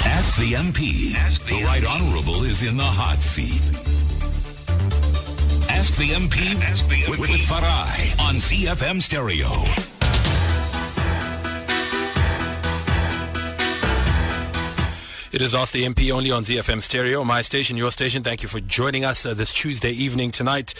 Ask the MP. Ask the, the Right Honourable is in the hot seat. Ask the MP, Ask the MP. With, with Farai on ZFM Stereo. It is Ask the MP only on ZFM Stereo, my station, your station. Thank you for joining us uh, this Tuesday evening tonight.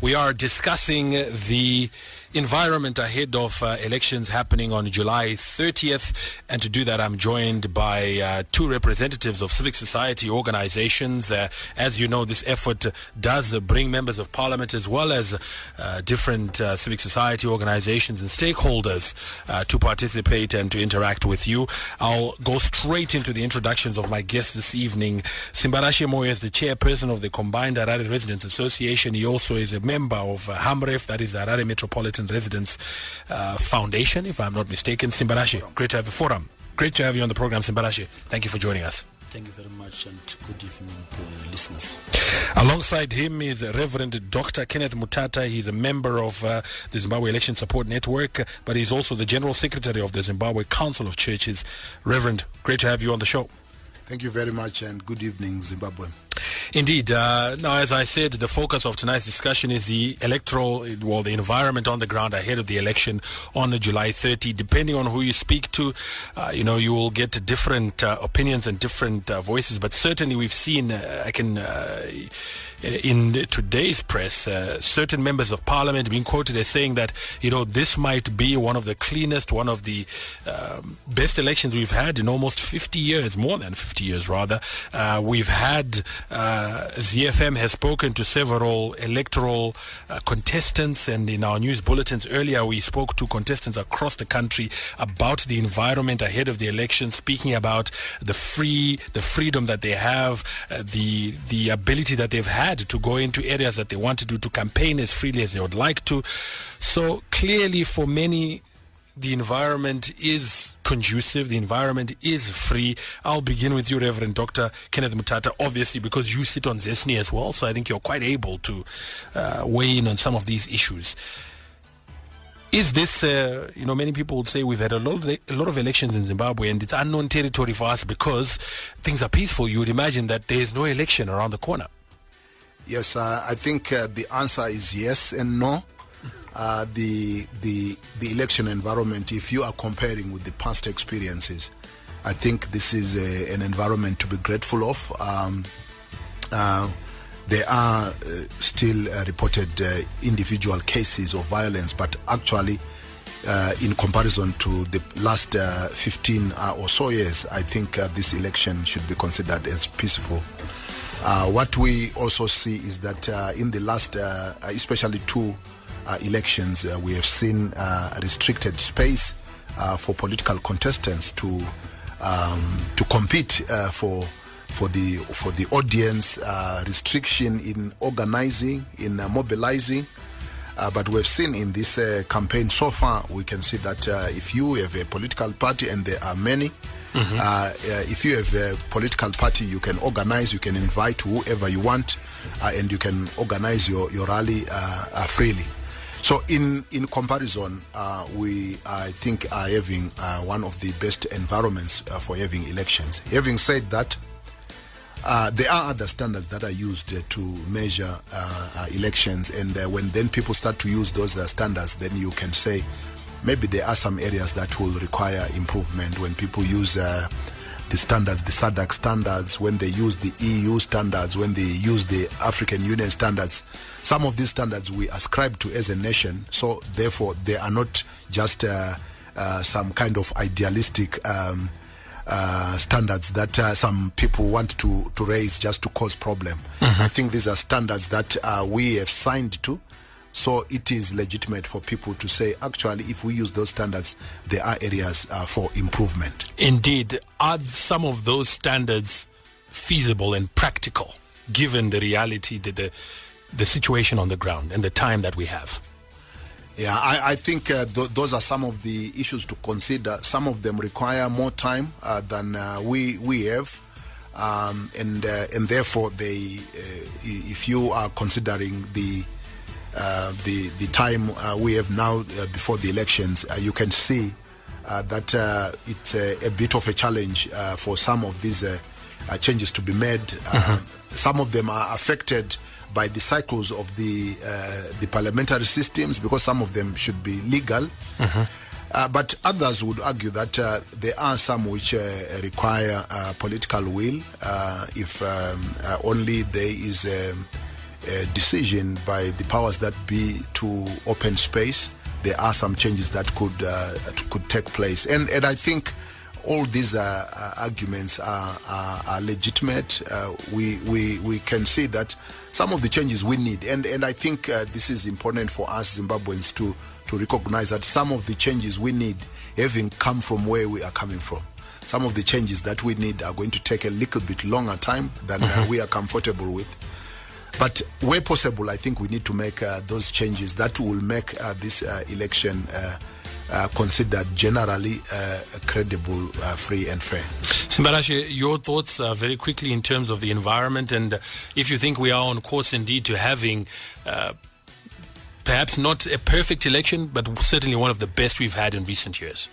We are discussing the environment ahead of uh, elections happening on July 30th. And to do that, I'm joined by uh, two representatives of civic society organizations. Uh, as you know, this effort does bring members of parliament as well as uh, different uh, civic society organizations and stakeholders uh, to participate and to interact with you. I'll go straight into the introductions of my guests this evening. Simbarashe Moyo is the chairperson of the Combined Harare Residents Association. He also is a member of HAMREF, that is Harare Metropolitan and Residents uh, Foundation, if I'm not mistaken. Simbarashe, great to have you. Forum, great to have you on the program, Simbarashe. Thank you for joining us. Thank you very much and good evening to listeners. Alongside him is Reverend Dr. Kenneth Mutata. He's a member of uh, the Zimbabwe Election Support Network, but he's also the General Secretary of the Zimbabwe Council of Churches. Reverend, great to have you on the show. Thank you very much and good evening, Zimbabwe. Indeed. Uh, now, as I said, the focus of tonight's discussion is the electoral, well, the environment on the ground ahead of the election on July 30. Depending on who you speak to, uh, you know, you will get different uh, opinions and different uh, voices. But certainly, we've seen, uh, I can uh, in today's press, uh, certain members of parliament being quoted as saying that, you know, this might be one of the cleanest, one of the um, best elections we've had in almost 50 years, more than 50 years rather. Uh, we've had, uh, ZFM has spoken to several electoral uh, contestants and in our news bulletins earlier we spoke to contestants across the country about the environment ahead of the election, speaking about the free, the freedom that they have, uh, the, the ability that they've had to go into areas that they want to do to campaign as freely as they would like to. So clearly, for many, the environment is conducive, the environment is free. I'll begin with you, Reverend Dr. Kenneth Mutata, obviously, because you sit on ZESNI as well, so I think you're quite able to uh, weigh in on some of these issues. Is this, uh, you know, many people would say we've had a lot, of, a lot of elections in Zimbabwe and it's unknown territory for us because things are peaceful. You would imagine that there's no election around the corner. Yes, uh, I think uh, the answer is yes and no. Uh, the the the election environment, if you are comparing with the past experiences, I think this is a, an environment to be grateful of. Um, uh, there are uh, still uh, reported individual cases of violence, but actually, in comparison to the last 15 or so years, I think this election should be considered as peaceful. Uh, what we also see is that uh, in the last, uh, especially two uh, elections, uh, we have seen uh, restricted space for political contestants to um, to compete for for the for the audience, restriction in organizing, in mobilizing. but we've seen in this campaign so far, we can see that if you have a political party, and there are many, Mm-hmm. Uh, uh, if you have a political party, you can organize, you can invite whoever you want, uh, and you can organize your, your rally uh, uh, freely. So, in, in comparison, uh, we, I think, are having one of the best environments for having elections. Having said that, uh, there are other standards that are used uh, to measure uh, elections, and when then people start to use those standards, then you can say maybe there are some areas that will require improvement when people use uh, the standards, the SADC standards, when they use the EU standards, when they use the African Union standards. Some of these standards we ascribe to as a nation, so therefore they are not just uh, uh, some kind of idealistic um, uh, standards that uh, some people want to, to raise just to cause problem. Mm-hmm. I think these are standards that uh, we have signed to so it is legitimate for people to say, actually, if we use those standards, there are areas uh, for improvement. Indeed. Are some of those standards feasible and practical, given the reality, the, the, the situation on the ground, and the time that we have? Yeah, I, I think uh, th- those are some of the issues to consider. Some of them require more time uh, than uh, we we have, um, and uh, and therefore they, uh, if you are considering the uh, the the time uh, we have now uh, before the elections, uh, you can see uh, that uh, it's a, a bit of a challenge uh, for some of these uh, uh, changes to be made. Uh, Some of them are affected by the cycles of the uh, the parliamentary systems because some of them should be legal. Uh, but others would argue that uh, there are some which uh, require uh, political will uh, if um, uh, only there is a decision by the powers that be to open space. There are some changes that could uh, could take place, and and I think all these uh, uh, arguments are, are, are legitimate. Uh, we, we, we can see that some of the changes we need, and, and I think uh, this is important for us Zimbabweans to, to recognize that some of the changes we need having come from where we are coming from. Some of the changes that we need are going to take a little bit longer time than uh, we are comfortable with. But where possible, I think we need to make uh, those changes that will make uh, this uh, election uh, uh, considered generally uh, credible, uh, free, and fair. Simbarashe, your thoughts uh, very quickly in terms of the environment and if you think we are on course indeed to having uh, perhaps not a perfect election, but certainly one of the best we've had in recent years.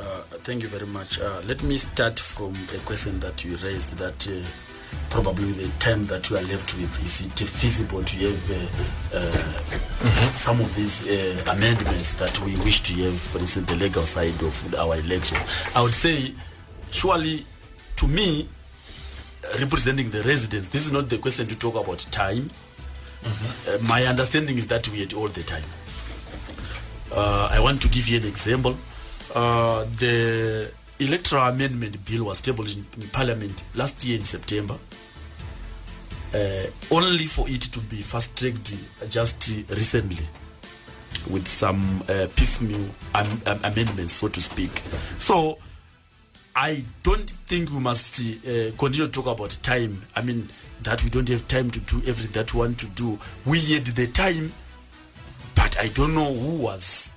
Uh, thank you very much. Uh, let me start from a question that you raised that uh, probably the time that you are left with, is it feasible to have uh, uh, some of these uh, amendments that we wish to have, for instance, the legal side of our election? I would say, surely, to me, representing the residents, this is not the question to talk about time. Uh, my understanding is that we had all the time. Uh, I want to give you an example. Uh, the electoral amendment bill was tabled in, in parliament last year in September. Uh, only for it to be fast tracked just recently with some uh, piecemeal am- am- amendments, so to speak. So I don't think we must uh, continue to talk about time. I mean, that we don't have time to do everything that we want to do. We had the time, but I don't know who was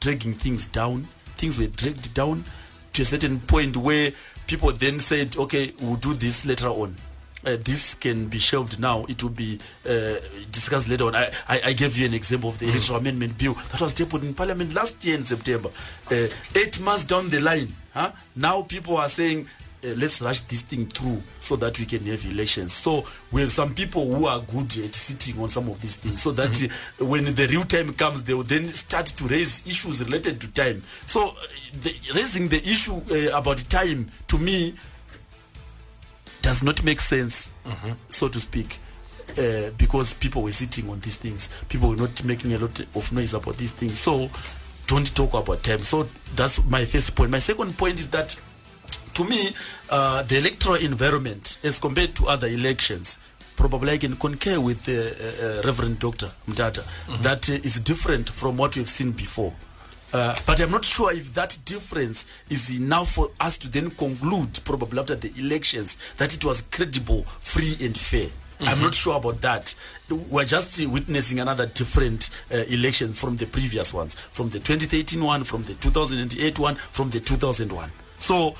dragging things down. Things were dragged down to a certain point where people then said, okay, we'll do this later on. Uh, this can be shelved now. It will be uh, discussed later on. I, I, I gave you an example of the electoral amendment bill that was tabled in parliament last year in September. Uh, eight months down the line, huh? now people are saying, uh, let's rush this thing through so that we can have elections. So we have some people who are good at sitting on some of these things so that uh, when the real time comes, they will then start to raise issues related to time. So uh, the, raising the issue uh, about time, to me, does not make sense, so to speak. Uh, because people were sitting on these things, people were not making a lot of noise about these things. So, don't talk about time. So that's my first point. My second point is that to me, uh, the electoral environment as compared to other elections, probably I can concur with uh, uh, Reverend Dr. Mutata that uh, is different from what we've seen before. Uh, but I'm not sure if that difference is enough for us to then conclude, probably after the elections, that it was credible, free, and fair. I'm not sure about that. We're just witnessing another different uh, election from the previous ones, from the 2013 one, from the 2008 one, from the 2001. So,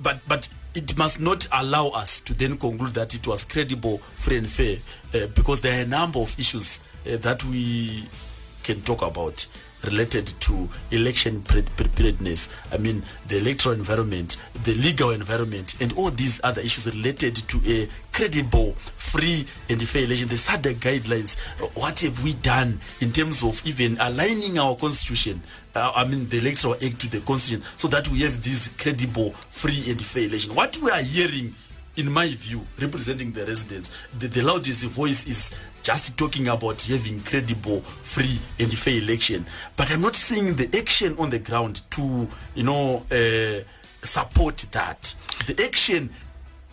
but but it must not allow us to then conclude that it was credible, free and fair, uh, because there are a number of issues uh, that we can talk about related to election preparedness. I mean, the electoral environment, the legal environment, and all these other issues related to a credible, free, and fair election. The SADC guidelines. What have we done in terms of even aligning our constitution? Uh, I mean, the electoral act to the constitution, so that we have this credible, free, and fair election. What we are hearing in my view, representing the residents, the, the loudest voice is just talking about having credible, free, and fair election. But I'm not seeing the action on the ground to, you know, uh, support that. The action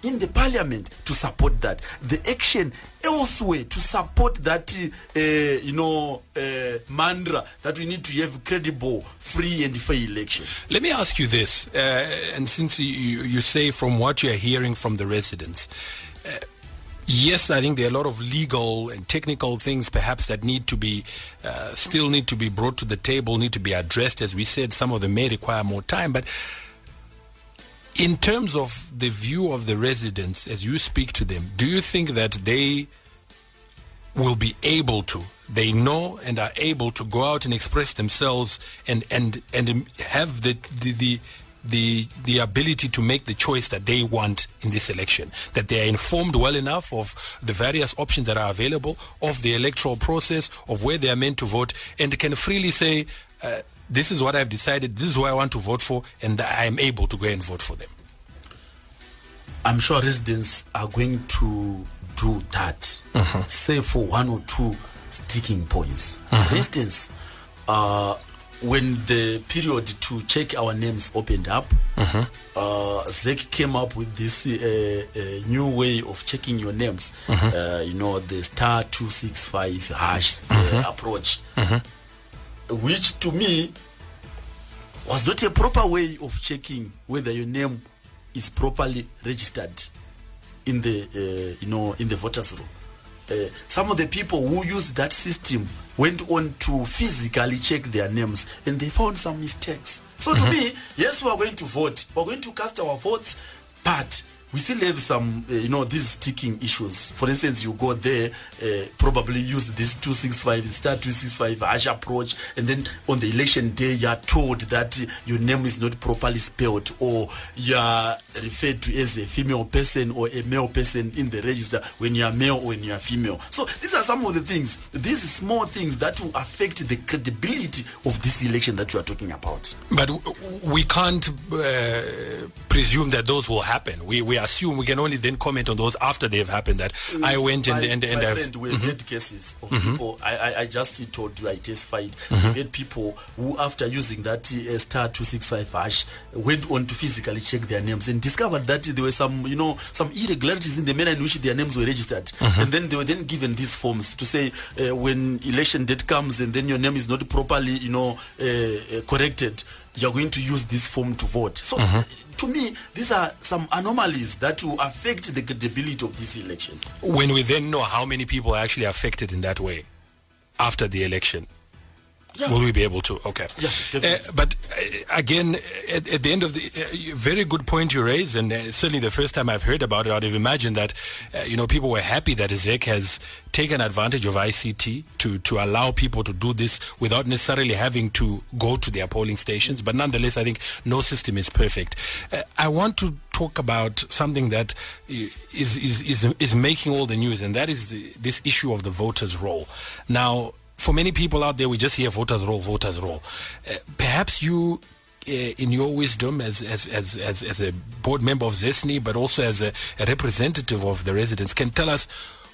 in the parliament to support that. The action elsewhere to support that, uh, you know, uh, mantra that we need to have credible, free, and fair election. Let me ask you this, uh, and since you, you say from what you're hearing from the residents, uh, yes, I think there are a lot of legal and technical things perhaps that need to be, uh, still need to be brought to the table, need to be addressed. As we said, some of them may require more time, but in terms of the view of the residents as you speak to them, do you think that they will be able to they know and are able to go out and express themselves and and and have the the, the the the ability to make the choice that they want in this election that they are informed well enough of the various options that are available of the electoral process of where they are meant to vote and can freely say uh, this is what I've decided this is who I want to vote for and I am able to go and vote for them I'm sure residents are going to do that, Uh-huh. say for one or two sticking points. Uh-huh. For instance, uh, when the period to check our names opened up, Uh-huh. uh, ZEC came up with this uh, uh, new way of checking your names. Uh-huh. Uh, you know, the star 265 hash Uh-huh. uh, approach, which to me was not a proper way of checking whether your name is properly registered in the uh, you know in the voters roll. Uh, some of the people who use that system went on to physically check their names and they found some mistakes. So to mm-hmm. me, yes, we are going to vote. We are going to cast our votes, but we still have some, uh, you know, these sticking issues. For instance, you go there, uh, probably use this 265 instead 265 hash approach, and then on the election day, you are told that your name is not properly spelled, or you are referred to as a female person or a male person in the register when you are male or when you are female. So these are some of the things, these small things that will affect the credibility of this election that we are talking about. But we can't uh, presume that those will happen. We we assume we can only then comment on those after they've happened. That I went and my, and and my I've, friend, we've had cases of people. I, I I just told you I testified. Mm-hmm. We've had people who, after using that uh, star two six five hash, went on to physically check their names and discovered that there were some you know some irregularities in the manner in which their names were registered. Mm-hmm. And then they were then given these forms to say uh, when election date comes and then your name is not properly you know uh, uh, corrected, you're going to use this form to vote. So. Mm-hmm. To me, these are some anomalies that will affect the credibility of this election. when we then know how many people are actually affected in that way after the election Yeah. will we be able to okay Yeah. Uh, but uh, again at, at the end of the uh, very good point you raise and uh, certainly the first time i've heard about it i'd have imagined that uh, you know people were happy that ZEC has taken advantage of ict to to allow people to do this without necessarily having to go to their polling stations but nonetheless i think no system is perfect uh, i want to talk about something that is is is is making all the news and that is the, this issue of the voters roll. now for many people out there, we just hear voters roll, voters roll. Uh, perhaps you, uh, in your wisdom as, as, as, as, as a board member of ZESNI, but also as a, a representative of the residents, can tell us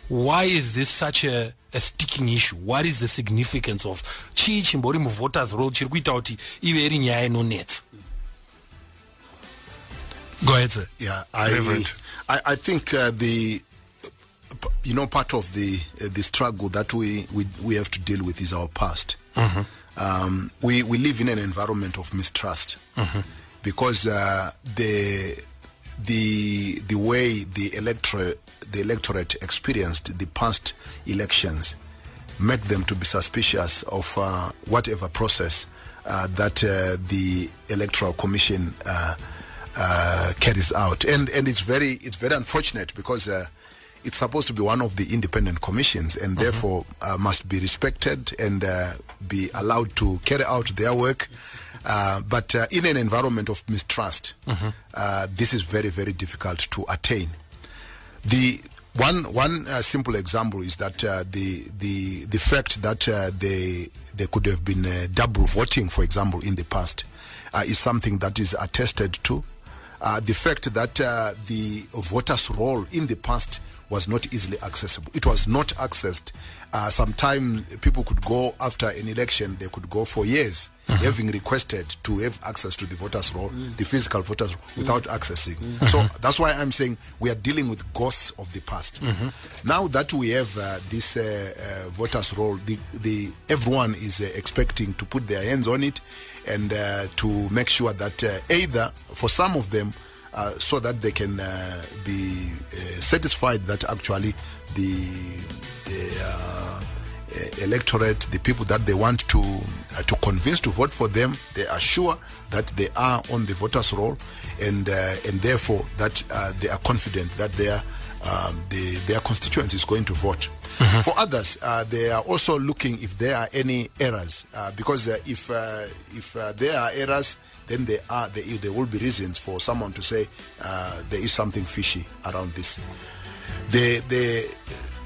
why is this such a, a sticking issue? What is the significance of chi chimbori mu voters roll chiri kuita kuti ive iri nyaya inonetsa? Go ahead, sir. Yeah, I, Reverend. I, I think uh, the, you know, part of the uh, the struggle that we, we we have to deal with is our past. Um, we we live in an environment of mistrust. Because uh, the the the way the electorate the electorate experienced the past elections make them to be suspicious of uh, whatever process uh, that uh, the electoral commission uh, uh, carries out, and and it's very it's very unfortunate because uh, it's supposed to be one of the independent commissions, and therefore uh, must be respected and uh, be allowed to carry out their work. Uh, but uh, in an environment of mistrust, uh, this is very very difficult to attain. The one one uh, simple example is that uh, the the the fact that uh, they they could have been uh, double voting, for example, in the past, uh, is something that is attested to. Uh, the fact that uh, the voters' roll in the past was not easily accessible. It was not accessed. Uh, Sometimes people could go after an election, they could go for years having requested to have access to the voters' roll, the physical voters roll, without accessing. So that's why I'm saying we are dealing with ghosts of the past. Now that we have uh, this uh, uh, voters' roll, the, the, everyone is uh, expecting to put their hands on it and uh, to make sure that uh, either for some of them uh, so that they can uh, be uh, satisfied that actually the, the uh, electorate, the people that they want to uh, to convince to vote for them, they are sure that they are on the voters' roll, and uh, and therefore that uh, they are confident that their um, the, their constituency is going to vote. For others, uh, they are also looking if there are any errors, uh, because uh, if uh, if uh, there are errors, then there are there, there will be reasons for someone to say uh, there is something fishy around this. The the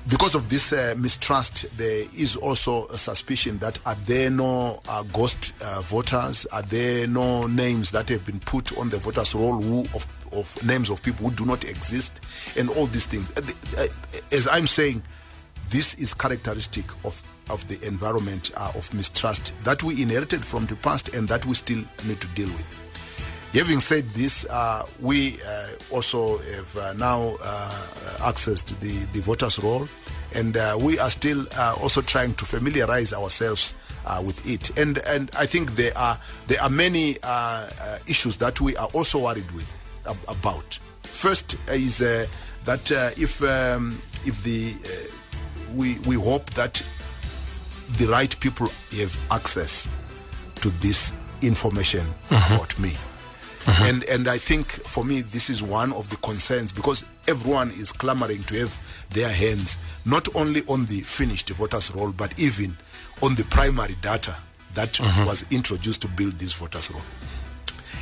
because of this uh, mistrust, there is also a suspicion that are there no uh, ghost uh, voters? Are there no names that have been put on the voters' roll who, of, of names of people who do not exist, and all these things? Uh, uh, As I'm saying, this is characteristic of of the environment of mistrust that we inherited from the past and that we still need to deal with. Having said this, uh, we uh, also have uh, now uh, accessed the, the voters' roll, and uh, we are still uh, also trying to familiarize ourselves with it. And and I think there are there are many issues that we are also worried with ab- about. First is that if um, if the we we hope that the right people have access to this information mm-hmm. about me. Mm-hmm. And and I think for me this is one of the concerns because everyone is clamoring to have their hands not only on the finished voters roll but even on the primary data that mm-hmm. was introduced to build this voters roll.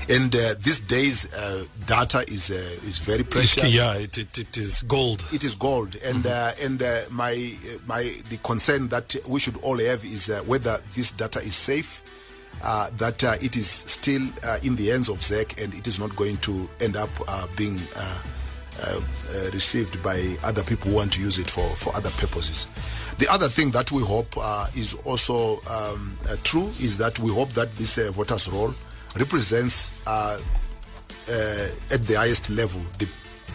And uh, these days uh, data is uh, is very precious Yeah, it, it, it is gold. it is gold and uh, and uh, my my the concern that we should all have is uh, whether this data is safe uh, that uh, it is still uh, in the hands of ZEC and it is not going to end up uh, being uh, uh, uh, received by other people who want to use it for, for other purposes. The other thing that we hope uh, is also um, uh, true is that we hope that this uh, voters roll represents uh, uh, at the highest level the,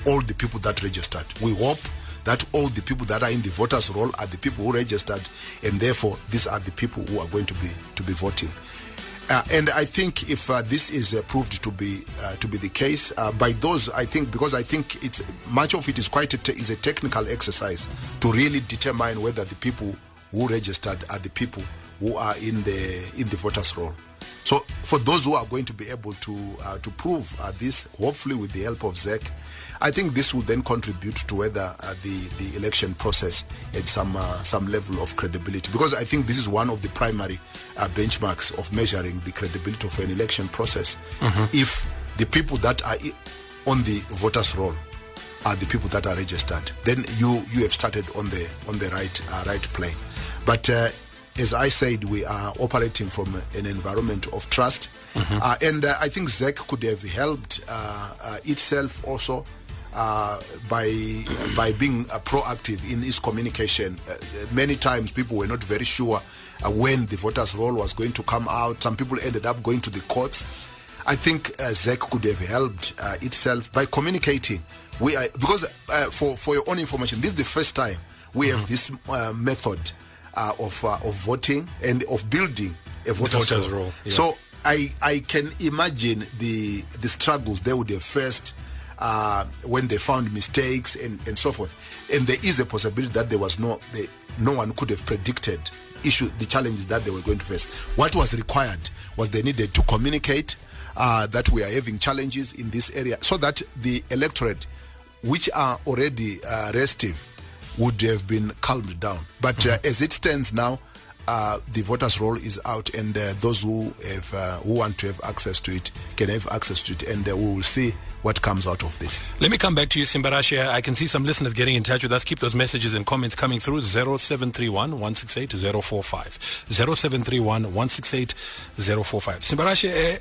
all the people that registered. We hope that all the people that are in the voters roll are the people who registered, and therefore these are the people who are going to be to be voting. Uh, and I think if uh, this is uh, proved to be uh, to be the case uh, by those, I think because I think it's much of it is quite a te- is a technical exercise to really determine whether the people who registered are the people who are in the in the voters roll. So for those who are going to be able to uh, to prove uh, this, hopefully with the help of ZEC, I think this will then contribute to whether uh, the the election process had some uh, some level of credibility. Because I think this is one of the primary uh, benchmarks of measuring the credibility of an election process. If the people that are on the voters' roll are the people that are registered, then you you have started on the on the right uh, right plane. But uh, as I said, we are operating from an environment of trust, uh, and uh, I think ZEC could have helped uh, uh, itself also. Uh, by by being uh, proactive in its communication, uh, many times people were not very sure uh, when the voters' roll was going to come out. Some people ended up going to the courts. I think uh, ZEC could have helped uh, itself by communicating. We are, because uh, for for your own information, this is the first time we have this uh, method uh, of uh, of voting and of building a voters, Voters roll. roll, yeah. So I I can imagine the the struggles they would have faced. Uh, when they found mistakes and, and so forth, and there is a possibility that there was no, the, no one could have predicted issue the challenges that they were going to face. What was required was they needed to communicate uh, that we are having challenges in this area, so that the electorate, which are already uh, restive, would have been calmed down. But uh, as it stands now, uh, the voters' roll is out, and uh, those who have uh, who want to have access to it can have access to it, and uh, we will see what comes out of this. Let me come back to you, Simbarashe. I can see some listeners getting in touch with us. Keep those messages and comments coming through 0731 168 045. 0731 168 045. Simbarashe, eh,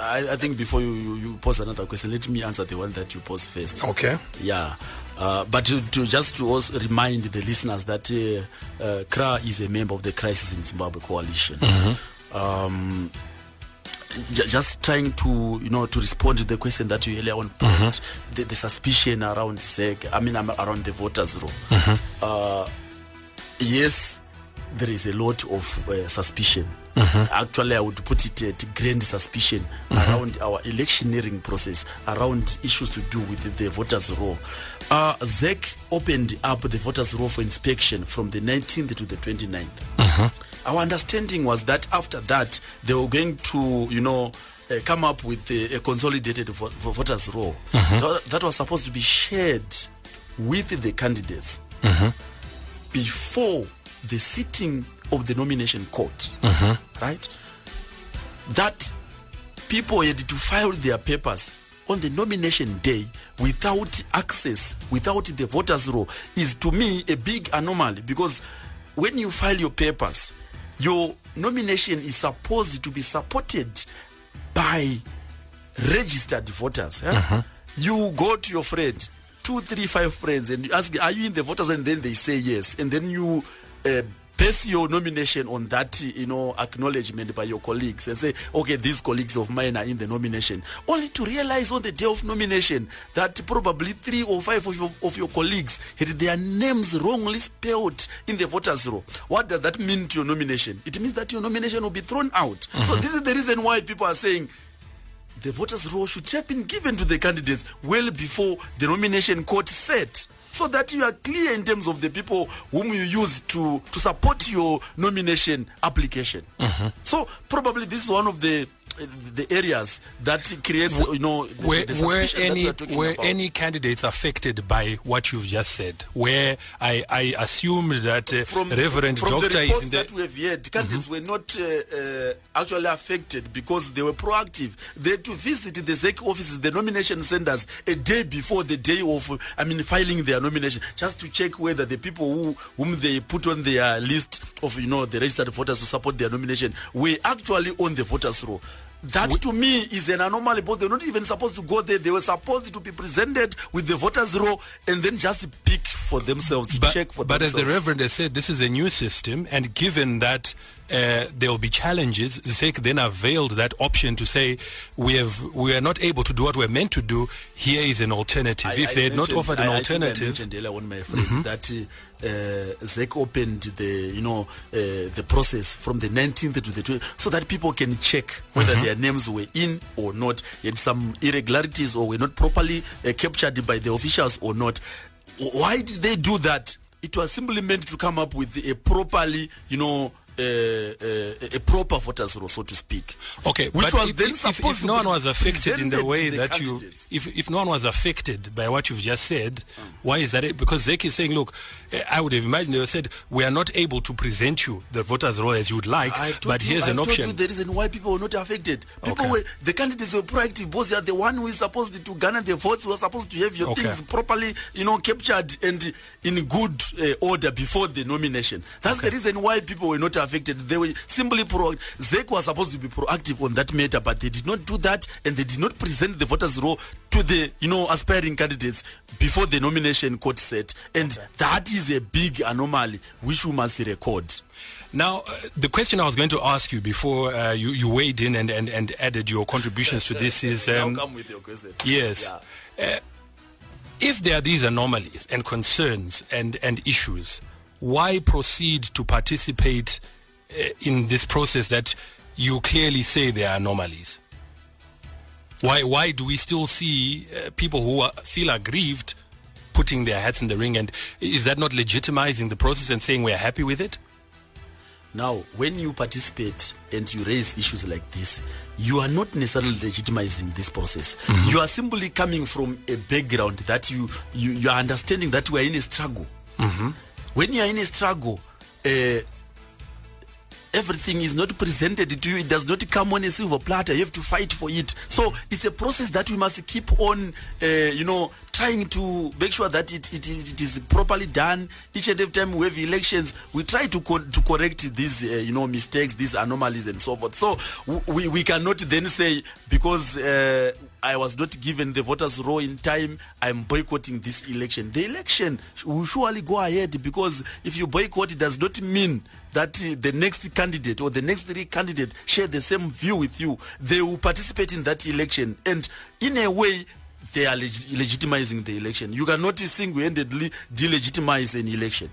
I, I think before you, you, you pose another question, let me answer the one that you posed first. Okay. Yeah. Uh, but to, to just to also remind the listeners that uh, uh, CRA is a member of the Crisis in Zimbabwe Coalition. Um, ju- just trying to you know to respond to the question that you earlier on posed, the, the suspicion around ZEC, I mean around the voters roll. Uh, yes, there is a lot of uh, suspicion. Actually, I would put it at grand suspicion around our electioneering process, around issues to do with the, the voters' roll. Uh, ZEC opened up the voters' roll for inspection from the 19th to the 29th. Our understanding was that after that, they were going to, you know, uh, come up with a, a consolidated vo- vo- voters' roll that, that was supposed to be shared with the candidates before the sitting of the nomination court, right? That people had to file their papers on the nomination day without access, without the voters' roll, is to me a big anomaly because when you file your papers, your nomination is supposed to be supported by registered voters. eh? You go to your friend, two, three, five friends, and you ask, "Are you in the voters?" And then they say yes, and then you uh, base your nomination on that, you know, acknowledgement by your colleagues, and say, "Okay, these colleagues of mine are in the nomination." Only to realize on the day of nomination that probably three or five of your, of your colleagues had their names wrongly spelled in the voters' roll. What does that mean to your nomination? It means that your nomination will be thrown out. So mm-hmm. this is the reason why people are saying the voters' roll should have been given to the candidates well before the nomination court set. So that you are clear in terms of the people whom you use to, to support your nomination application. Mm-hmm. So probably this is one of the the areas that creates you know the, were, the that any we are talking were about. any candidates affected by what you've just said? Where I, I assumed that uh, from, Reverend from Doctor the is the that we have heard, candidates were not uh, uh, actually affected because they were proactive. They had to visit the ZEC offices, the nomination centers, a day before the day of, I mean, filing their nomination, just to check whether the people who whom they put on their list of, you know, the registered voters to support their nomination were actually on the voters' roll. That to me is an anomaly, but they're not even supposed to go there. They were supposed to be presented with the voters' roll and then just pick for themselves, to but, check for but as the Reverend has said, this is a new system, and given that uh, there will be challenges, ZEC then availed that option to say we have we are not able to do what we're meant to do. Here is an alternative. I- if I they had not offered an I- I I alternative, Mm-hmm. earlier on, my friend, that uh, uh, ZEC opened the you know uh, the process from the 19th to the 20th, so that people can check whether Mm-hmm. their names were in or not, had some irregularities or were not properly uh, captured by the officials or not. Why did they do that? It was simply meant to come up with a properly, you know. Uh, uh, a proper voters roll, so to speak. Okay, which but was if, then if, supposed if no one was affected in the way the that you, if, if no one was affected by what you've just said, Mm. why is that? Because ZEC is saying, look, eh, I would have imagined they would said, we are not able to present you the voters' roll as you would like, but you- here's I've an told option. you the reason why people were not affected. People Okay. were the candidates were proactive. Both they are the one who is supposed to garner the votes. Who are supposed to have your Okay. things properly, you know, captured and in good uh, order before the nomination. That's the reason why people were not affected. They were simply pro. ZEC was supposed to be proactive on that matter, but they did not do that, and they did not present the voters' roll to the you know aspiring candidates before the nomination court set, and that is a big anomaly which we must record. Now, uh, the question I was going to ask you before uh, you, you weighed in and, and, and added your contributions to this is um, come with your question. Yes. Yeah. if there are these anomalies and concerns and, and issues, why proceed to participate uh, in this process that you clearly say there are anomalies? Why, why do we still see uh, people who are, feel aggrieved putting their hats in the ring? And is that not legitimizing the process and saying we're happy with it? Now, when you participate and you raise issues like this, you are not necessarily legitimizing this process. You are simply coming from a background that you you, you are understanding that we are in a struggle. When you are in a struggle, uh, everything is not presented to you. It does not come on a silver platter. You have to fight for it. So it's a process that we must keep on, uh, you know, trying to make sure that it, it, is- it is properly done. Each and every time we have elections, we try to co- to correct these, uh, you know, mistakes, these anomalies, and so forth. So we, we cannot then say because uh, I was not given the voters' roll in time, I'm boycotting this election. The election will surely go ahead because if you boycott, it does not mean that uh, the next candidate or the next three candidates share the same view with you. They will participate in that election, and in a way, they are leg- legitimizing the election. You cannot single-handedly delegitimize an election.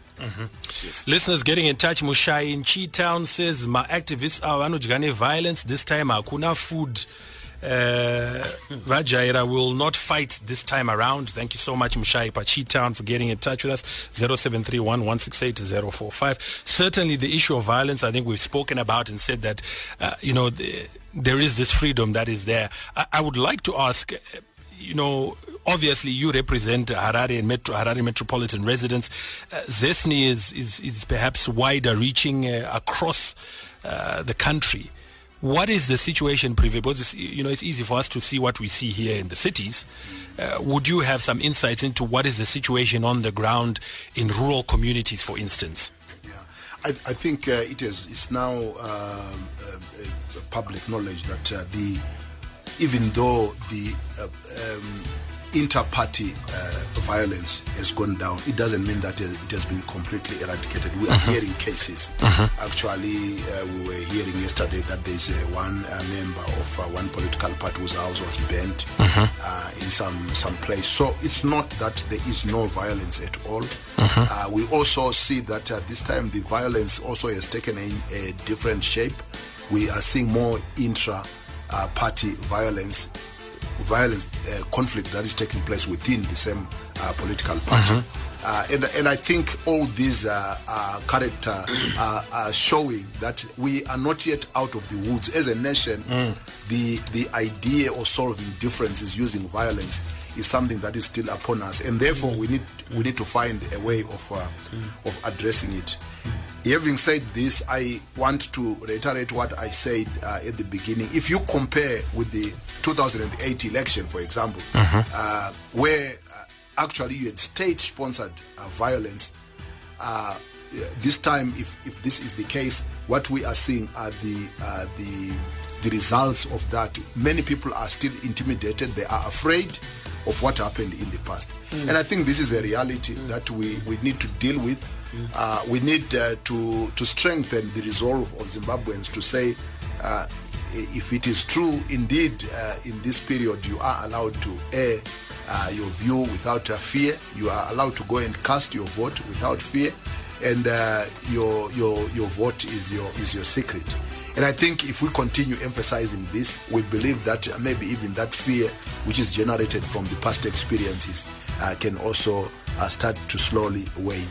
Listeners getting in touch. Mushai in Chi-Town says, my activists are vanodya violence. This time hakuna food. Uh, Vajaira will not fight this time around. Thank you so much, Mushai Pachi-Town, for getting in touch with us. 0731 168 045. Certainly, the issue of violence, I think we've spoken about and said that, uh, you know, the, there is this freedom that is there. I, I would like to ask, uh, you know, obviously you represent Harare and Metro, Harare metropolitan residents. Uh, ZESNI is, is, is perhaps wider reaching uh, across uh, the country. What is the situation, Prive? Because you know it's easy for us to see what we see here in the cities. Uh, would you have some insights into what is the situation on the ground in rural communities, for instance? Yeah, I, I think uh, it is. It's now um, uh, public knowledge that uh, the even though the uh, um, inter-party uh, violence has gone down, it doesn't mean that it has been completely eradicated. We are uh-huh. hearing cases. Uh-huh. Actually, uh, we were hearing yesterday that there's uh, one uh, member of uh, one political party whose house was burnt uh-huh. Uh, in some some place. So it's not that there is no violence at all. Uh, we also see that at this time the violence also has taken a, a different shape. We are seeing more intra-party violence violence uh, conflict that is taking place within the same uh, political party. Mm-hmm. Uh, and, and I think all these uh, uh, character are showing that we are not yet out of the woods. As a nation, mm. the, the idea of solving differences using violence is something that is still upon us. And therefore, we, need, we need to find a way of, uh, mm. of addressing it. Having said this, I want to reiterate what I said uh, at the beginning. If you compare with the 2008 election, for example, uh-huh. uh, where uh, actually you had state-sponsored uh, violence, uh, this time, if, if this is the case, what we are seeing are the uh, the the results of that. Many people are still intimidated. They are afraid of what happened in the past, mm. and I think this is a reality mm. that we, we need to deal with. Uh, we need uh, to to strengthen the resolve of Zimbabweans to say, uh, if it is true indeed uh, in this period you are allowed to air uh, your view without fear, you are allowed to go and cast your vote without fear, and uh, your your your vote is your is your secret. And I think if we continue emphasizing this, we believe that maybe even that fear which is generated from the past experiences can also start to slowly wane.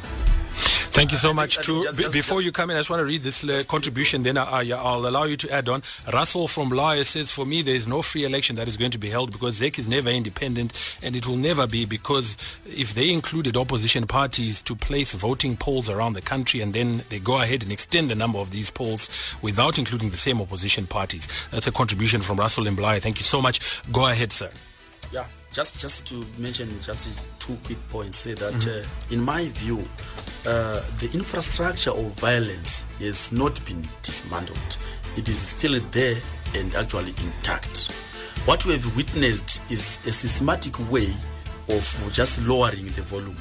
Thank you so much. Too. before you come in, I just want to read this uh, contribution. Then I, will allow you to add on. Russell from Lawyer says, "For me, there is no free election that is going to be held because ZEC is never independent, and it will never be because if they included opposition parties to place voting polls around the country, and then they go ahead and extend the number of these polls without including the same opposition parties." That's a contribution from Russell and Thank you so much. Go ahead, sir. Yeah, just just to mention just two quick points. Say that mm-hmm. uh, in my view, uh, the infrastructure of violence has not been dismantled. It is still there and actually intact. What we have witnessed is a systematic way of just lowering the volume.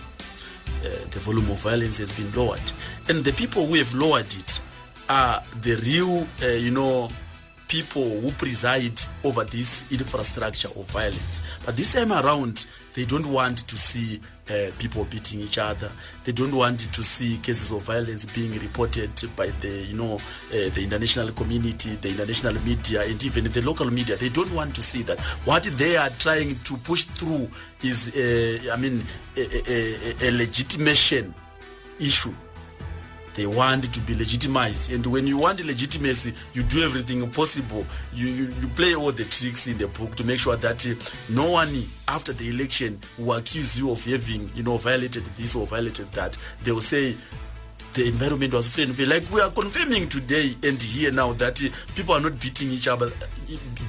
Uh, the volume of violence has been lowered, and the people who have lowered it are the real, uh, you know, people who preside over this infrastructure of violence. But this time around, they don't want to see uh, people beating each other. They don't want to see cases of violence being reported by the, you know, uh, the international community, the international media, and even the local media. They don't want to see that. What they are trying to push through is, uh, I mean, a, a, a legitimation issue they want to be legitimized. And when you want legitimacy you do everything possible. You, you, you play all the tricks in the book to make sure that uh, no one after the election will accuse you of having you know violated this or violated that they will say the environment was free and fair. Like we are confirming today and here now that uh, people are not beating each other.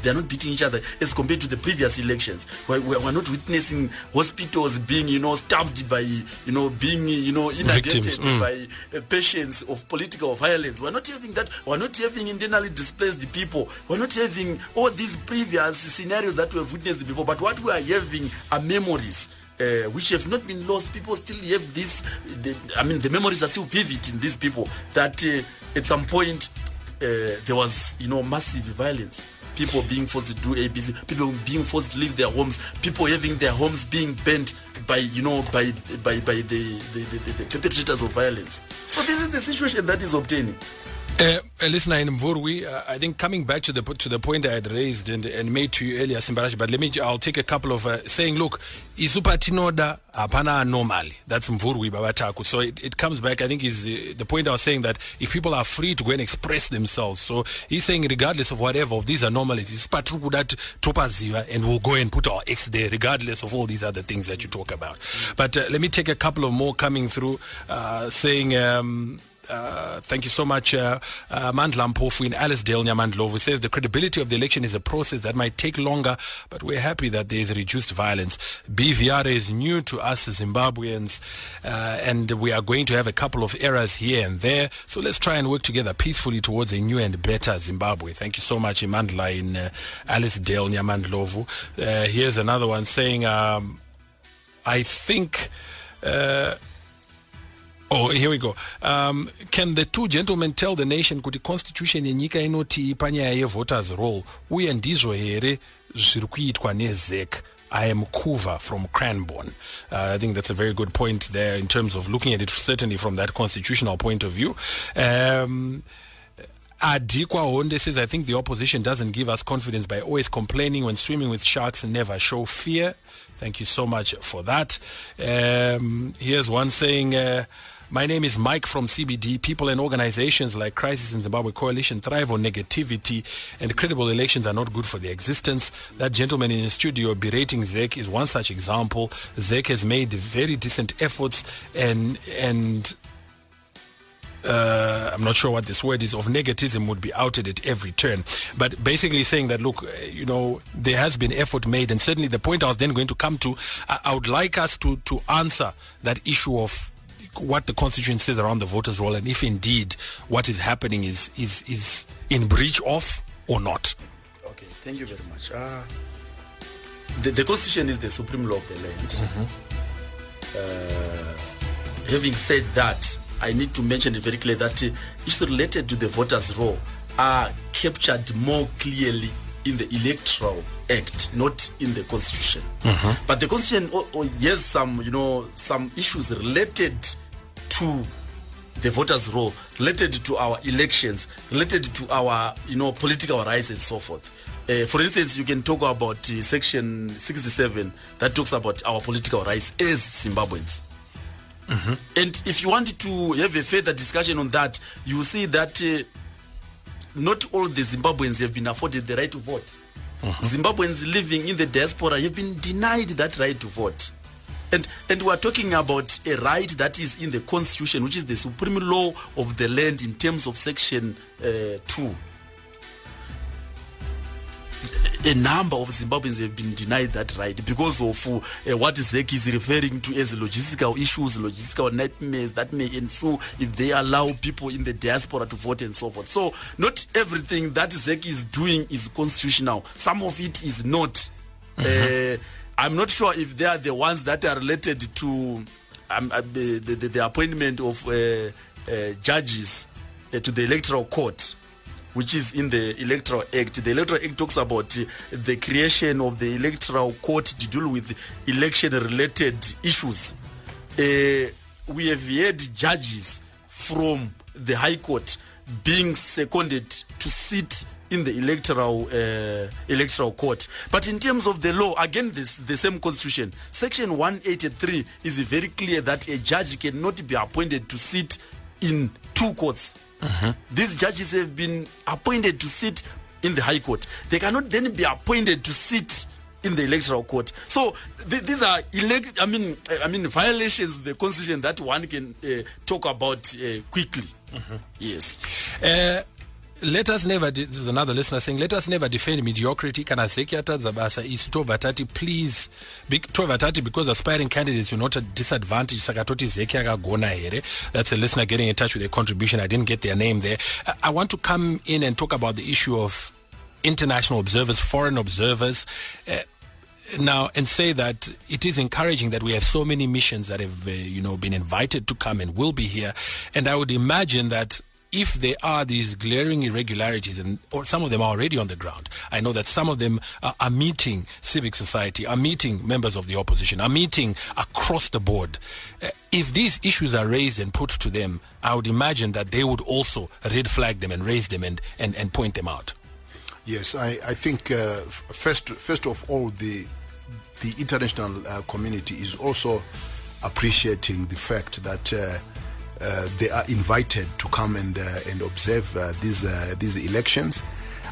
They are not beating each other as compared to the previous elections. We're, we're not witnessing hospitals being, you know, stabbed by, you know, being, you know, inundated mm. by uh, patients of political violence. We're not having that. We're not having internally displaced people. We're not having all these previous scenarios that we have witnessed before. But what we are having are memories uh, which have not been lost. People still have this. The, I mean, the memories are still vivid in these people. That uh, at some point uh, there was, you know, massive violence. People being forced to do ABC. People being forced to leave their homes. People having their homes being burnt by, you know, by by by the the, the, the perpetrators of violence. So this is the situation that is obtaining. Uh, listen, in Mvurwi, uh, I think coming back to the to the point I had raised and, and made to you earlier, Simbarashe, but let me, I'll take a couple of uh, saying, look, isupa tinoda hapana normally. That's Mvurwi Babataku. So it, it comes back, I think, is uh, the point I was saying that if people are free to go and express themselves, so he's saying regardless of whatever, of these anomalies, isupa that topaziva and we'll go and put our X there, regardless of all these other things that you talk about. But uh, let me take a couple of more coming through, uh, saying, um, uh, thank you so much, uh, uh, Mandla Mpofu in Nyamandlovu says the credibility of the election is a process that might take longer, but we're happy that there is reduced violence. BVR is new to us Zimbabweans, uh, and we are going to have a couple of errors here and there. So let's try and work together peacefully towards a new and better Zimbabwe. Thank you so much, Imandla in uh, Alisdale, Nyamandlovu. Uh, here's another one saying, um, I think. Uh, Oh, here we go. Um, can the two gentlemen tell the nation kuti constitution yenyika inoti panyaya yevoters roll uye ndizvo here zviri kuitwa I am Kuva from Cranborne. Uh, I think that's a very good point there in terms of looking at it certainly from that constitutional point of view. Um, Adikwa Honde says, I think the opposition doesn't give us confidence by always complaining when swimming with sharks and never show fear. Thank you so much for that. Um, here's one saying, uh, my name is Mike from CBD. People and organizations like Crisis in Zimbabwe Coalition thrive on negativity, and credible elections are not good for their existence. That gentleman in the studio berating ZEC is one such example. ZEC has made very decent efforts and and uh, I'm not sure what this word is, of negativism would be outed at every turn. But basically saying that, look, you know, there has been effort made, and certainly the point I was then going to come to, I, I would like us to, to answer that issue of what the constitution says around the voters' roll, and if indeed what is happening is is is in breach of or not. Okay, thank you very much. Uh, the, the constitution is the supreme law of the land. Mm-hmm. Uh, having said that, I need to mention it very clear that issues related to the voters' roll are captured more clearly in the electoral act not in the constitution mm-hmm. but the constitution oh, oh, has some you know some issues related to the voters role, related to our elections related to our you know political rights and so forth uh, for instance you can talk about uh, section 67 that talks about our political rights as zimbabweans mm-hmm. and if you want to have a further discussion on that you see that uh, not all the Zimbabweans have been afforded the right to vote. Uh-huh. Zimbabweans living in the diaspora have been denied that right to vote. And, and we're talking about a right that is in the constitution, which is the supreme law of the land in terms of section uh, 2 a number of Zimbabweans have been denied that right because of uh, what ZEC is referring to as logistical issues, logistical nightmares that may ensue if they allow people in the diaspora to vote and so forth. So, not everything that ZEC is doing is constitutional. Some of it is not. Mm-hmm. Uh, I'm not sure if they are the ones that are related to um, uh, the, the, the, appointment of uh, uh, judges uh, to the electoral court which is in the Electoral Act. The Electoral Act talks about the creation of the Electoral Court to deal with election related issues. Uh, we have had judges from the High Court being seconded to sit in the electoral uh, electoral court but in terms of the law again this the same constitution section 183 is very clear that a judge cannot be appointed to sit in two courts Mm-hmm. These judges have been appointed to sit in the High Court. They cannot then be appointed to sit in the electoral court. So th- these are elect- I mean, I mean violations of the constitution that one can uh, talk about uh, quickly. Mm-hmm. Yes. Uh, let us never this is another listener saying let us never defend mediocrity. Kana zeki yatadza basa isu tobva please tobva tati because aspiring candidates you're not a disadvantage saka toti zeki yakagona here. That's a listener getting in touch with a contribution. I didn't get their name there. I want to come in and talk about the issue of international observers foreign observers uh, now and say that it is encouraging that we have so many missions that have uh, you know been invited to come and will be here. And i would imagine that if there are these glaring irregularities, and or some of them are already on the ground, I know that some of them are, are meeting civic society, are meeting members of the opposition, are meeting across the board. Uh, if these issues are raised and put to them, I would imagine that they would also red flag them and raise them and, and, and point them out. Yes, I, I think uh, first first of all the the international uh, community is also appreciating the fact that uh, they are invited to come and uh, and observe uh, these uh, these elections.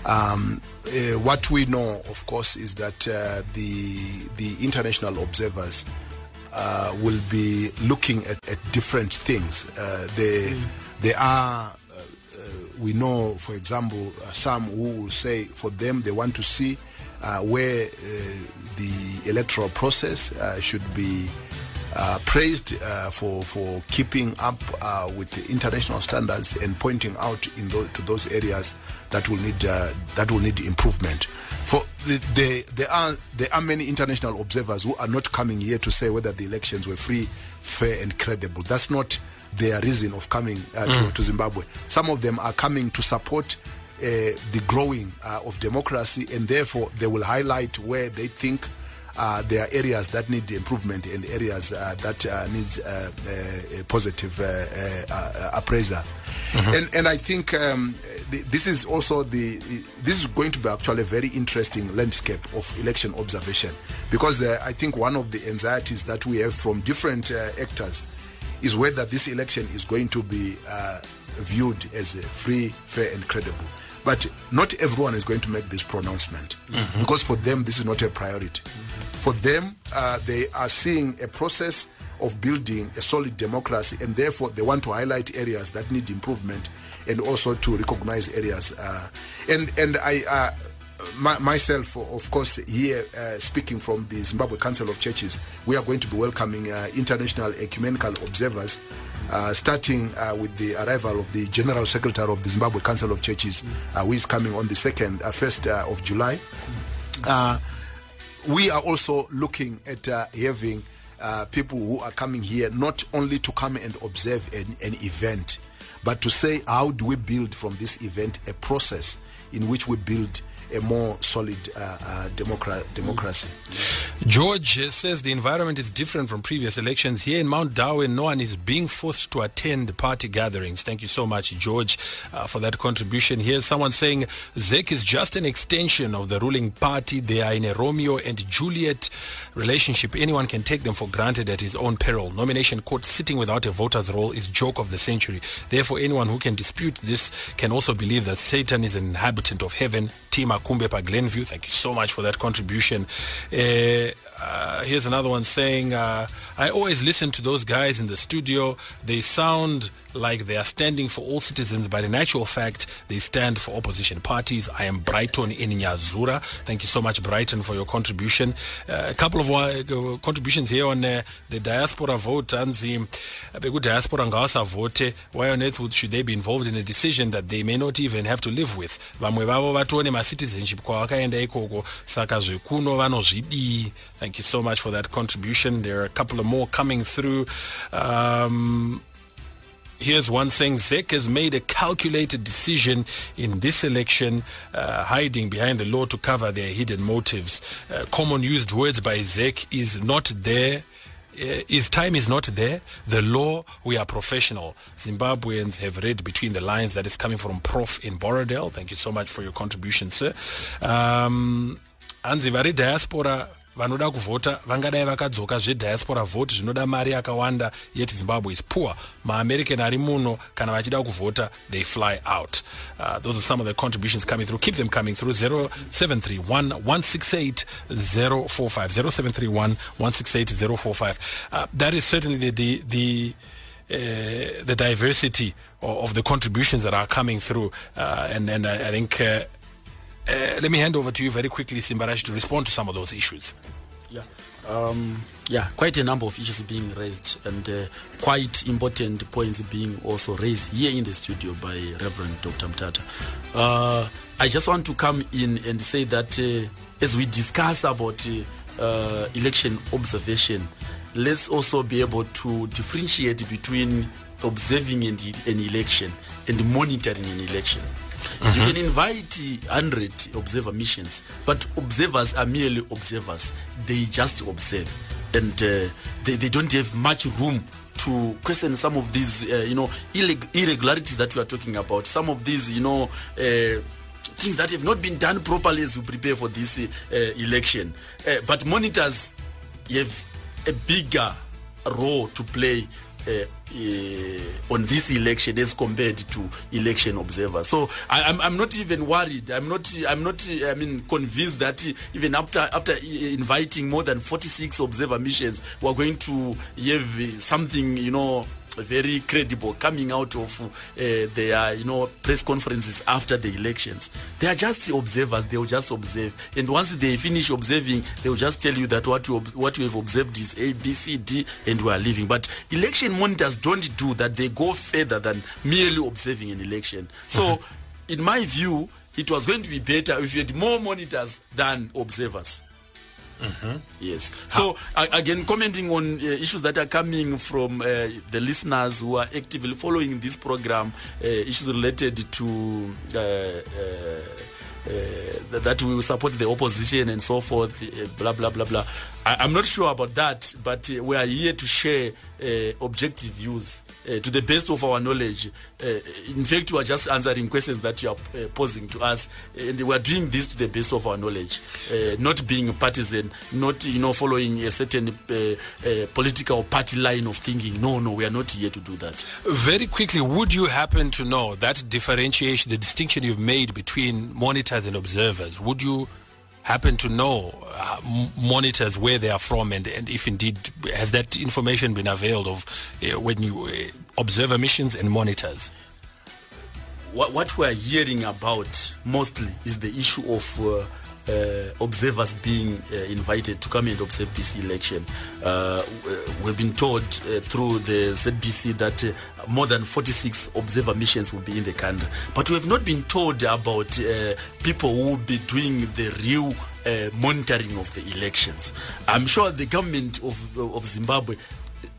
Um, uh, what we know, of course, is that uh, the the international observers uh, will be looking at, at different things. Uh, they they are we know, for example, uh, some who will say for them they want to see uh, where uh, the electoral process uh, should be uh, praised uh, for for keeping up uh, with the international standards and pointing out in tho- to those areas that will need uh, that will need improvement. For the, the, there are there are many international observers who are not coming here to say whether the elections were free, fair, and credible. That's not their reason of coming uh, to, to Zimbabwe. Some of them are coming to support uh, the growing uh, of democracy, and therefore they will highlight where they think uh, there are areas that need improvement and areas uh, that uh, needs uh, uh, a positive uh, appraiser. And, and I think um, th- this is also the this is going to be actually a very interesting landscape of election observation because uh, I think one of the anxieties that we have from different uh, actors is whether this election is going to be uh, viewed as a free, fair, and credible. But not everyone is going to make this pronouncement because for them this is not a priority. For them, uh, they are seeing a process of building a solid democracy, and therefore they want to highlight areas that need improvement, and also to recognize areas. Uh, and and I. Uh, my, myself, of course, here uh, speaking from the Zimbabwe Council of Churches, we are going to be welcoming uh, international ecumenical observers, uh, starting uh, with the arrival of the General Secretary of the Zimbabwe Council of Churches, uh, who is coming on the second, uh, first of July. We are also looking at uh, having uh, people who are coming here not only to come and observe an, an event, but to say how do we build from this event a process in which we build a more solid uh, uh, democra- democracy. George says the environment is different from previous elections. Here in Mount Darwin, no one is being forced to attend party gatherings. Thank you so much, George, uh, for that contribution. Here's someone saying ZEC is just an extension of the ruling party. They are in a Romeo and Juliet relationship. Anyone can take them for granted at his own peril. Nomination court sitting without a voter's roll is joke of the century. Therefore, anyone who can dispute this can also believe that Satan is an inhabitant of heaven. Team Akumbe Pa Glenview, thank you so much for that contribution. Uh, uh, here's another one saying, uh, I always listen to those guys in the studio. They sound like they are standing for all citizens, but in actual fact, they stand for opposition parties. I am Brighton in Nyazura. Thank you so much, Brighton, for your contribution. Uh, a couple of uh, contributions here on uh, the diaspora vote. Anzi, beku diaspora ngavasavote. Why on earth should they be involved in a decision that they may not even have to live with? Vamwe vavo zvekuno vanozvidii. Thank you so much for that contribution. There are a couple of more coming through. Um, Here's one saying ZEC has made a calculated decision in this election, uh, hiding behind the law to cover their hidden motives. Uh, common used words by ZEC is not there. Uh, his time is not there. The law, we are professional. Zimbabweans have read between the lines that is coming from Prof in Borrowdale. Thank you so much for your contribution, sir. Um, hanzi vari diaspora vanoda kuvhota vangadai vakadzoka zvedhiaspora vote zvinoda mari yakawanda yet zimbabwe is poor. Maamerican ari muno kana vachida kuvhota they fly out. Uh, those are some of the contributions coming through. Keep them coming through. 0731 168 045 0731 168 045 uh, that is certainly the the, the uh, the diversity of, of the contributions that are coming through. Uh, and and I, I think uh, uh, let me hand over to you very quickly, Simbarashe, to respond to some of those issues. Yeah. Um, yeah, quite a number of issues being raised and uh, quite important points being also raised here in the studio by Reverend Dr. Mutata. Uh, I just want to come in and say that uh, as we discuss about uh, uh, election observation, let's also be able to differentiate between observing an, an election and monitoring an election. You can invite 100 observer missions, but observers are merely observers. They just observe. and uh, they, they don't have much room to question some of these, uh, you know, illeg- irregularities that we are talking about. Some of these, you know, uh, things that have not been done properly as we prepare for this uh, election. Uh, but monitors have a bigger role to play Eh, eh, on this election as compared to election observers. So I, I'm, I'm not even worried. I'm not. I'm not. I mean, convinced that even after after inviting more than 46 observer missions, we're going to have something, you know, very credible coming out of uh, their you know press conferences after the elections. They are just observers they will just observe. And once they finish observing they will just tell you that what you what you have observed is a b c d and we are leaving. But election monitors don't do that. They go further than merely observing an election. So in my view it was going to be better if you had more monitors than observers Mm-hmm. Yes. So uh, again, commenting on uh, issues that are coming from uh, the listeners who are actively following this program, issues related to. Uh, that we will support the opposition and so forth, uh, blah blah blah blah. I, am not sure about that, but uh, we are here to share uh, objective views uh, to the best of our knowledge. Uh, in fact, we are just answering questions that you are posing to us, and we are doing this to the best of our knowledge, not being partisan, not you know following a certain political party line of thinking. No, no, we are not here to do that. Very quickly, would you happen to know that differentiation, the distinction you've made between monitors and observers? Would you happen to know uh, monitors where they are from and, and if indeed has that information been availed of uh, when you uh, observer missions and monitors? What, what we're hearing about mostly is the issue of uh, uh, observers being uh, invited to come and observe this election. Uh, we've been told uh, through the ZBC that uh, more than 46 observer missions will be in the country. But we have not been told about uh, people who will be doing the real monitoring of the elections. I'm sure the government of, of Zimbabwe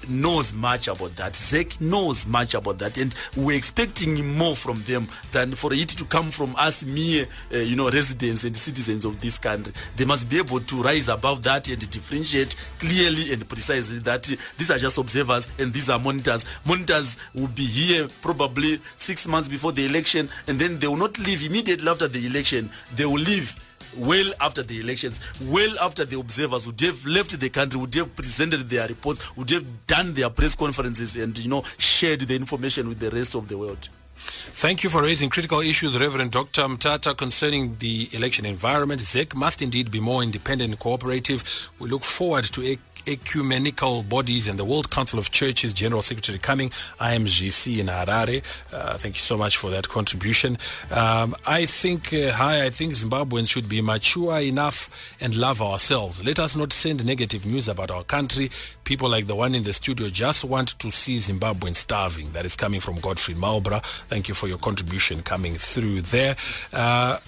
knows much about that. ZEC knows much about that, and we're expecting more from them than for it to come from us mere, uh, you know, residents and citizens of this country. They must be able to rise above that and differentiate clearly and precisely that these are just observers and these are monitors. Monitors will be here probably six months before the election, and then they will not leave immediately after the election. They will leave well after the elections, well after the observers would have left the country, would have presented their reports, would have done their press conferences and, you know, shared the information with the rest of the world. Thank you for raising critical issues, Reverend Dr. Mutata, concerning the election environment. ZEC must indeed be more independent and cooperative. We look forward to ecumenical bodies and the World Council of Churches General Secretary coming, IMGC in Harare. Uh, thank you so much for that contribution. Um, I think, uh, hi, I think Zimbabweans should be mature enough and love ourselves. Let us not send negative news about our country. People like the one in the studio just want to see Zimbabweans starving. That is coming from Godfrey Malbra. Thank you for your contribution coming through there. Uh,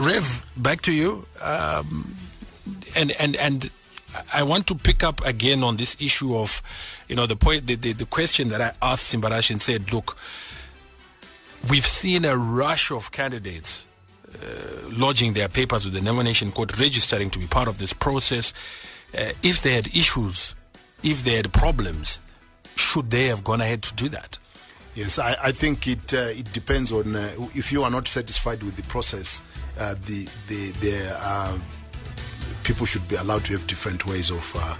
Rev, back to you. Um, and and and I want to pick up again on this issue of, you know, the point, the, the, the question that I asked Simbarashe and said, look, we've seen a rush of candidates uh, lodging their papers with the nomination court, registering to be part of this process. Uh, if they had issues, if they had problems, should they have gone ahead to do that? Yes, I, I think it uh, it depends on uh, if you are not satisfied with the process, uh, the the the people should be allowed to have different ways of uh,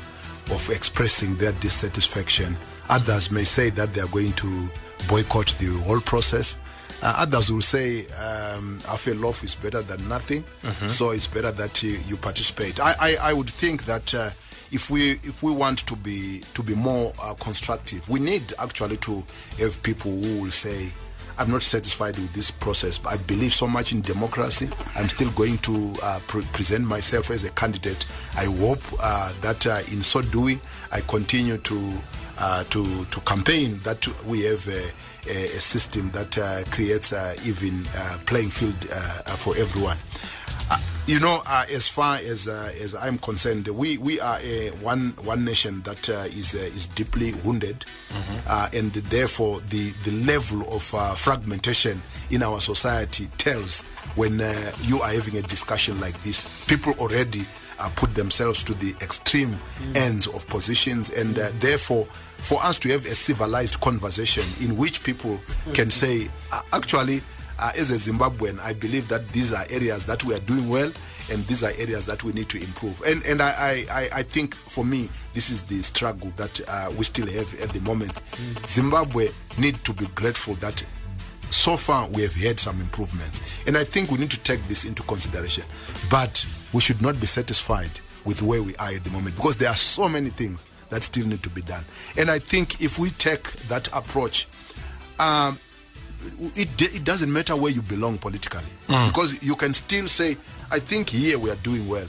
of expressing their dissatisfaction. Others may say that they are going to boycott the whole process. Uh, others will say um, after love is better than nothing, mm-hmm. so it's better that you, you participate. I, I, I, would think that uh, if we if we want to be to be more uh, constructive, we need actually to have people who will say I'm not satisfied with this process. I believe so much in democracy. I'm still going to uh, pre- present myself as a candidate. I hope uh, that uh, in so doing, I continue to uh, to to campaign that we have a, a, system that uh, creates even uh, playing field for everyone you know, uh, as far as uh, as I'm concerned, we, we are a one one nation that uh, is uh, is deeply wounded, mm-hmm. and therefore the the level of uh, fragmentation in our society tells when uh, you are having a discussion like this. People already uh, put themselves to the extreme ends of positions, and uh, therefore, for us to have a civilized conversation in which people can say, uh, actually, uh, as a Zimbabwean, I believe that these are areas that we are doing well, and these are areas that we need to improve. And and I I, I think for me, this is the struggle that uh, we still have at the moment. Zimbabwe need to be grateful that so far we have had some improvements and i think we need to take this into consideration but we should not be satisfied with where we are at the moment because there are so many things that still need to be done and i think if we take that approach um, it, it doesn't matter where you belong politically. Because you can still say i think here we are doing well.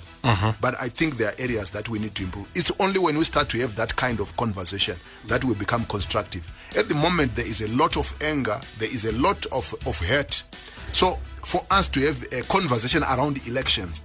But i think there are areas that we need to improve. It's only when we start to have that kind of conversation that we become constructive. At the moment there is a lot of anger there is a lot of, of hurt. So for us to have a conversation around elections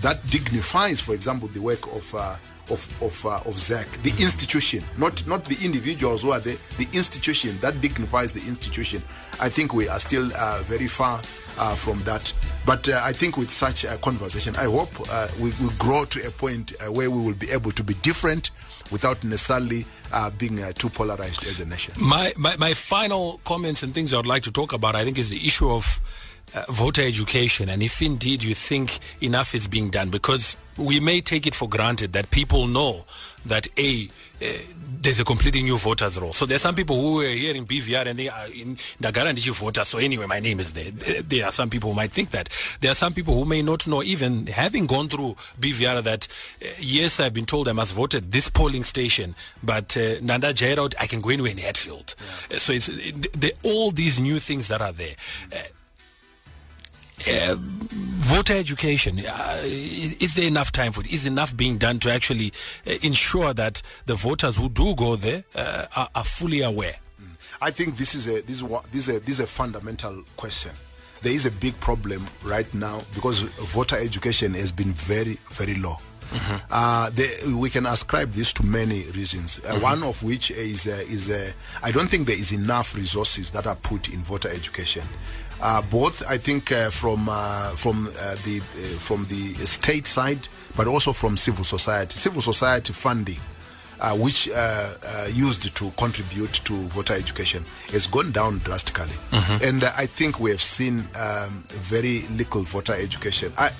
that dignifies for example the work of uh, of of, uh, of the institution, not not the individuals who are there, the institution that dignifies the institution. I think we are still uh, very far uh, from that. But uh, I think with such a conversation, I hope uh, we will grow to a point uh, where we will be able to be different without necessarily uh, being uh, too polarized as a nation. My, my my final comments and things I would like to talk about, I think, is the issue of uh, voter education, and if indeed you think enough is being done, because we may take it for granted that people know that a uh, there's a completely new voters roll. So there's some people who are here in BVR and they are in Ndagara Ndichi voter. So anyway, my name is there. There- There are some people who might think that. There are some people who may not know, even having gone through BVR, that uh, yes, I've been told I must vote at this polling station, but uh, Nanda Jairot, I can go anywhere in Hatfield. Uh, so it's it, the, all these new things that are there. Uh, uh, voter education uh, is there enough time for it is enough being done to actually uh, ensure that the voters who do go there uh, are, are fully aware I think this is a this is what this is a, this is a fundamental question. There is a big problem right now because voter education has been very very low. Uh, the, we can ascribe this to many reasons. Uh, One of which is uh, is uh, I don't think there is enough resources that are put in voter education. Uh, both I think uh, from uh, from uh, the uh, from the state side, but also from civil society. Civil society funding uh, which uh, uh, used to contribute to voter education has gone down drastically. And uh, I think we have seen um, very little voter education. I,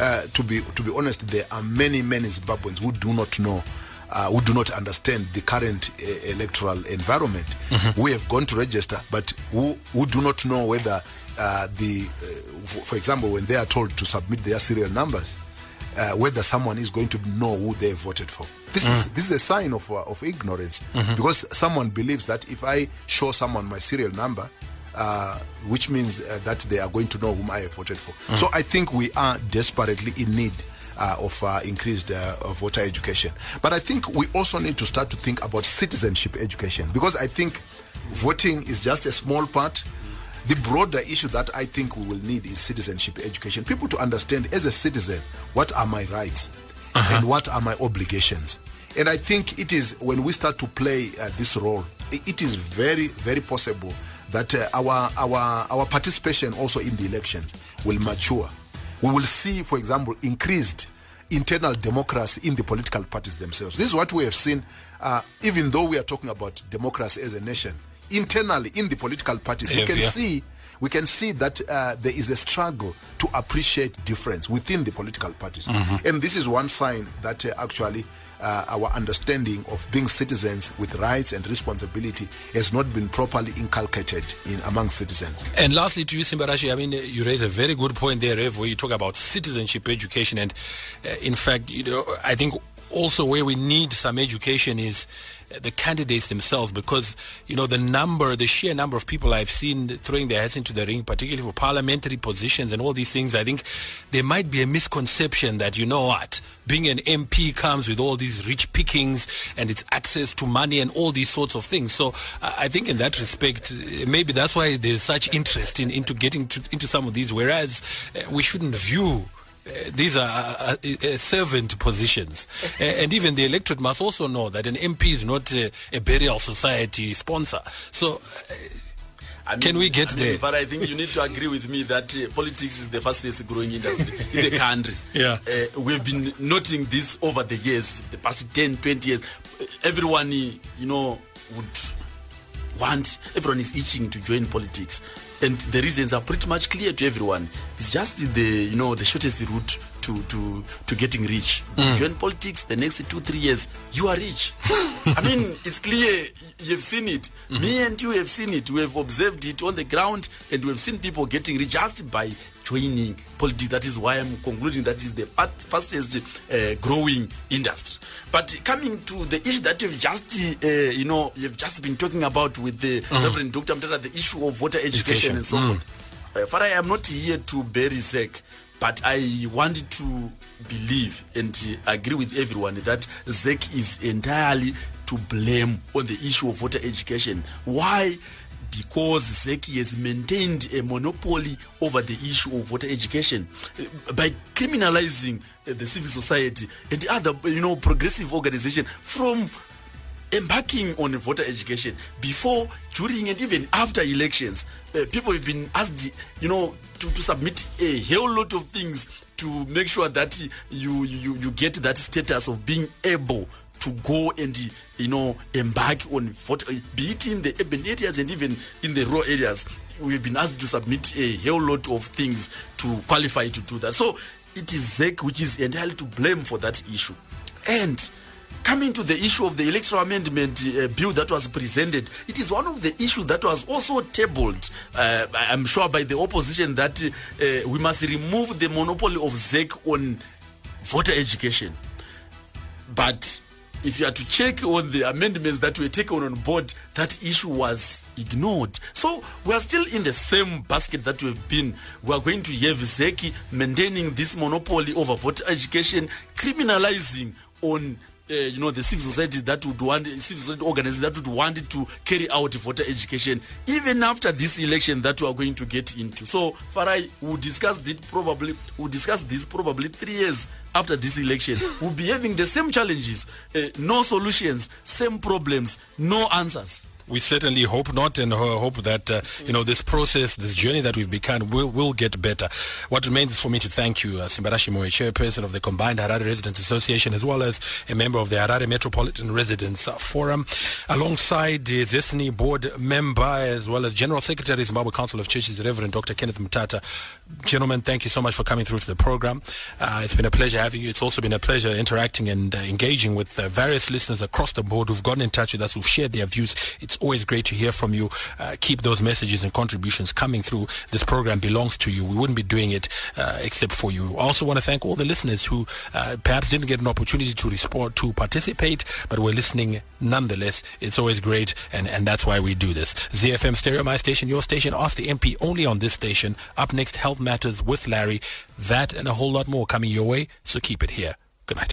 uh, to be to be honest, there are many many Zimbabweans who do not know. Uh, who do not understand the current uh, electoral environment. We have gone to register, but who, who do not know whether uh, the, uh, for, example, when they are told to submit their serial numbers, uh, whether someone is going to know who they voted for. This is this is a sign of uh, of ignorance because someone believes that if I show someone my serial number, uh, which means uh, that they are going to know whom I have voted for. So I think we are desperately in need. Uh, of uh, increased uh, voter education, but I think we also need to start to think about citizenship education because I think voting is just a small part the broader issue that I think we will need is citizenship education. People to understand as a citizen what are my rights and what are my obligations. And I think it is when we start to play uh, this role, it is very, very possible that uh, our our our participation also in the elections will mature. We will see, for example, increased internal democracy in the political parties themselves. This is what we have seen, uh, even though we are talking about democracy as a nation. Internally, in the political parties, we can see we can see that uh, there is a struggle to appreciate difference within the political parties, and this is one sign that uh, actually. Uh, our understanding of being citizens with rights and responsibility has not been properly inculcated in among citizens. And lastly, to you, Simbarashe, I mean, uh, you raise a very good point there, Rev, where you talk about citizenship education. And uh, in fact, you know, I think also where we need some education is the candidates themselves because, you know, the number, the sheer number of people I've seen throwing their heads into the ring, particularly for parliamentary positions and all these things, I think there might be a misconception that, you know what, being an MP comes with all these rich pickings and its access to money and all these sorts of things. So I think in that respect, uh, maybe that's why there's such interest in into getting to, into some of these. Whereas uh, we shouldn't view. Uh, these are uh, uh, servant positions, uh, and even the electorate must also know that an MP is not uh, a burial society sponsor. So, uh, I mean, Can we get I mean, there? But I think you need to agree with me that uh, politics is the fastest growing industry in the country. Yeah. Uh, we've been noting this over the years, the past 10, 20 years. Uh, Everyone, uh, you know, would want, everyone is itching to join politics. And the reasons are pretty much clear to everyone. It's just the, you know, the shortest route to, to, to getting rich. You mm. join politics, the next two, three years, you are rich. I mean, it's clear, you've seen it. Mm-hmm. Me and you have seen it. We have observed it on the ground and we've seen people getting rich just by joining politics. That is why I'm concluding that is the fastest uh, growing industry. But coming to the issue that you've just, uh, you know, you've just been talking about with the Reverend Dr. Mutata, the issue of voter education, Education. and so forth. Uh, Farai, I am not here to bury ZEC, but I want to believe and agree with everyone that ZEC is entirely to blame on the issue of voter education. Why? Because Zeki has maintained a monopoly over the issue of voter education uh, by criminalizing uh, the civil society and other you know progressive organization from embarking on voter education. Before during and even after elections uh, people have been asked you know to, to submit a whole lot of things to make sure that you, you you get that status of being able to go and you know embark on be it in the urban areas and even in the rural areas we've been asked to submit a whole lot of things to qualify to do that. So it is ZEC which is entirely to blame for that issue. And coming to the issue of the electoral amendment uh, bill that was presented it is one of the issues that was also tabled uh, i'm sure by the opposition that uh, we must remove the monopoly of ZEC on voter education. But if you are to check on the amendments that were taken on board, that issue was ignored. So we are still in the same basket that we've been. We are going to have Zeki maintaining this monopoly over voter education, criminalizing on uh, you know the civil society that would want civil society organizations that would want to carry out voter education even after this election that we are going to get into so farai will discuss this probably will discuss this probably three years after this election we'll be having the same challenges uh, no solutions same problems no answers we certainly hope not and hope that uh, you know this process this journey that we've begun will will get better. What remains is for me to thank you uh, Simbarashe Moyo chairperson of the combined Harare Residents Association as well as a member of the Harare Metropolitan Residents uh, Forum. Alongside uh, Zesni board member as well as general secretary of Zimbabwe Council of Churches Reverend Dr. Kenneth Mutata gentlemen thank you so much for coming through to the program. Uh, it's been a pleasure having you. It's also been a pleasure interacting and uh, engaging with uh, various listeners across the board who've gotten in touch with us who've shared their views it's always great to hear from you. Uh, keep those messages and contributions coming through. This program belongs to you. We wouldn't be doing it uh, except for you. I also want to thank all the listeners who uh, perhaps didn't get an opportunity to respond, to participate, but were listening nonetheless. It's always great, and, and that's why we do this. ZFM Stereo, my station, your station. Ask the MP only on this station. Up next, Health Matters with Larry. That and a whole lot more coming your way, so keep it here. Good night.